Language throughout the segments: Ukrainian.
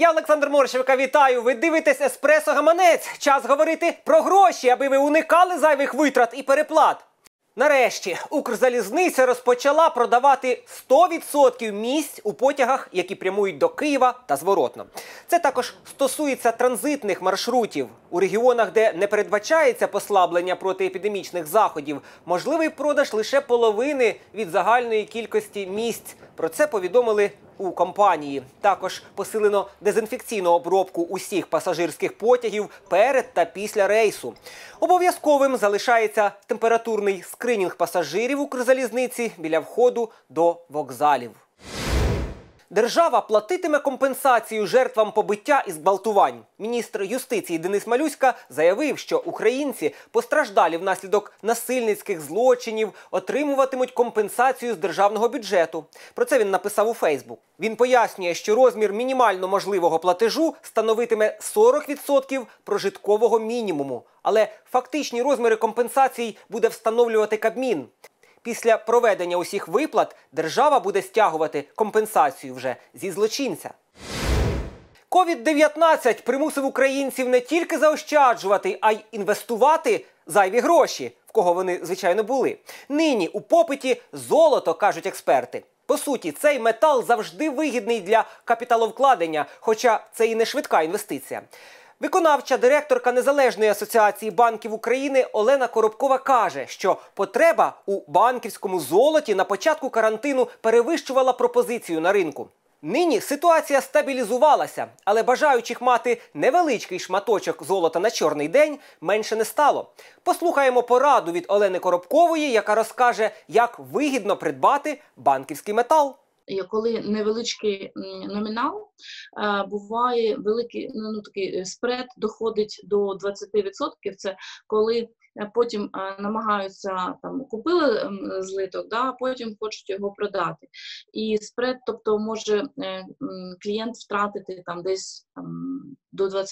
Я Олександр Морщевка вітаю. Ви дивитесь Еспресо Гаманець. Час говорити про гроші, аби ви уникали зайвих витрат і переплат. Нарешті Укрзалізниця розпочала продавати 100% місць у потягах, які прямують до Києва та зворотно. Це також стосується транзитних маршрутів у регіонах, де не передбачається послаблення протиепідемічних заходів. Можливий продаж лише половини від загальної кількості місць. Про це повідомили у компанії. Також посилено дезінфекційну обробку усіх пасажирських потягів перед та після рейсу. Обов'язковим залишається температурний скринінг пасажирів Укрзалізниці біля входу до вокзалів. Держава платитиме компенсацію жертвам побиття і зґвалтувань. Міністр юстиції Денис Малюська заявив, що українці, постраждалі внаслідок насильницьких злочинів, отримуватимуть компенсацію з державного бюджету. Про це він написав у Фейсбук. Він пояснює, що розмір мінімально можливого платежу становитиме 40% прожиткового мінімуму, але фактичні розміри компенсацій буде встановлювати Кабмін. Після проведення усіх виплат держава буде стягувати компенсацію вже зі злочинця. Ковід-19 примусив українців не тільки заощаджувати, а й інвестувати зайві гроші, в кого вони звичайно були. Нині у попиті золото кажуть експерти. По суті, цей метал завжди вигідний для капіталовкладення, хоча це і не швидка інвестиція. Виконавча директорка Незалежної асоціації банків України Олена Коробкова каже, що потреба у банківському золоті на початку карантину перевищувала пропозицію на ринку. Нині ситуація стабілізувалася, але бажаючих мати невеличкий шматочок золота на чорний день менше не стало. Послухаємо пораду від Олени Коробкової, яка розкаже, як вигідно придбати банківський метал. Коли невеличкий номінал, буває великий ну, такий спред доходить до 20%. Це коли потім намагаються там купили злиток, да, потім хочуть його продати. І спред, тобто може е, клієнт втратити там десь до 20%.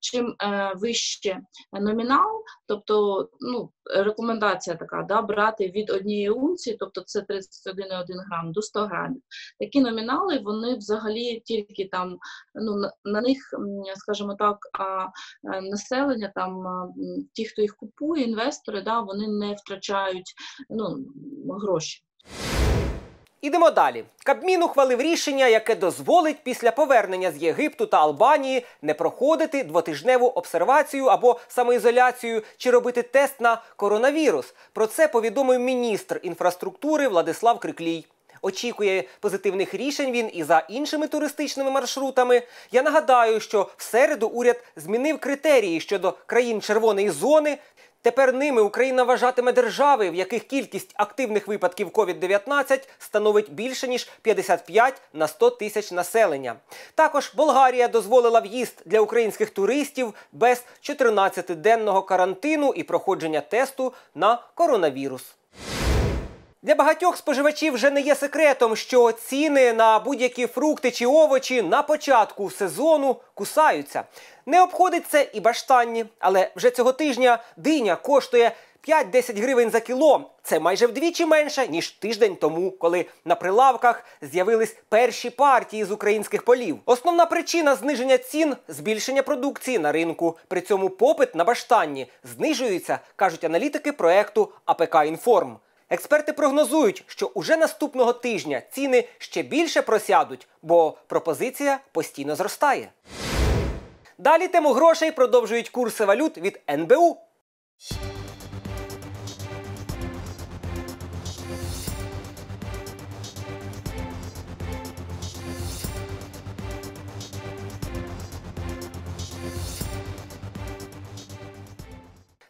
Чим е, вище номінал, тобто ну, рекомендація така, да, брати від однієї унції, тобто це 31,1 грам до 100 грамів. Такі номінали, вони взагалі тільки там, ну, на, на них, скажімо так, а населення, там, ті, хто їх купує, інвестори, да, вони не втрачають ну, гроші. Ідемо далі. Кабмін ухвалив рішення, яке дозволить після повернення з Єгипту та Албанії не проходити двотижневу обсервацію або самоізоляцію чи робити тест на коронавірус. Про це повідомив міністр інфраструктури Владислав Криклій. Очікує позитивних рішень він і за іншими туристичними маршрутами. Я нагадаю, що в середу уряд змінив критерії щодо країн червоної зони. Тепер ними Україна вважатиме держави, в яких кількість активних випадків COVID-19 становить більше ніж 55 на 100 тисяч населення. Також Болгарія дозволила в'їзд для українських туристів без 14-денного карантину і проходження тесту на коронавірус. Для багатьох споживачів вже не є секретом, що ціни на будь-які фрукти чи овочі на початку сезону кусаються. Не обходить це і баштанні, але вже цього тижня диня коштує 5-10 гривень за кіло. Це майже вдвічі менше ніж тиждень тому, коли на прилавках з'явились перші партії з українських полів. Основна причина зниження цін збільшення продукції на ринку. При цьому попит на баштанні знижується, кажуть аналітики проекту АПК Інформ. Експерти прогнозують, що уже наступного тижня ціни ще більше просядуть, бо пропозиція постійно зростає. Далі тему грошей продовжують курси валют від НБУ.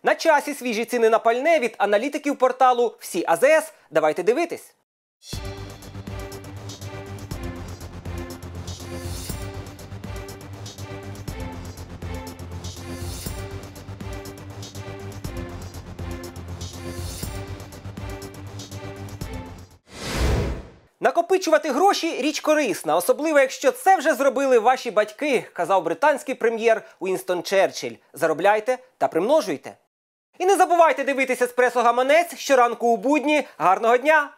На часі свіжі ціни на пальне від аналітиків порталу Всі АЗС. Давайте дивитись. Накопичувати гроші річ корисна, особливо якщо це вже зробили ваші батьки, казав британський прем'єр Уінстон Черчилль. Заробляйте та примножуйте. І не забувайте дивитися еспресо гаманець щоранку у будні. Гарного дня!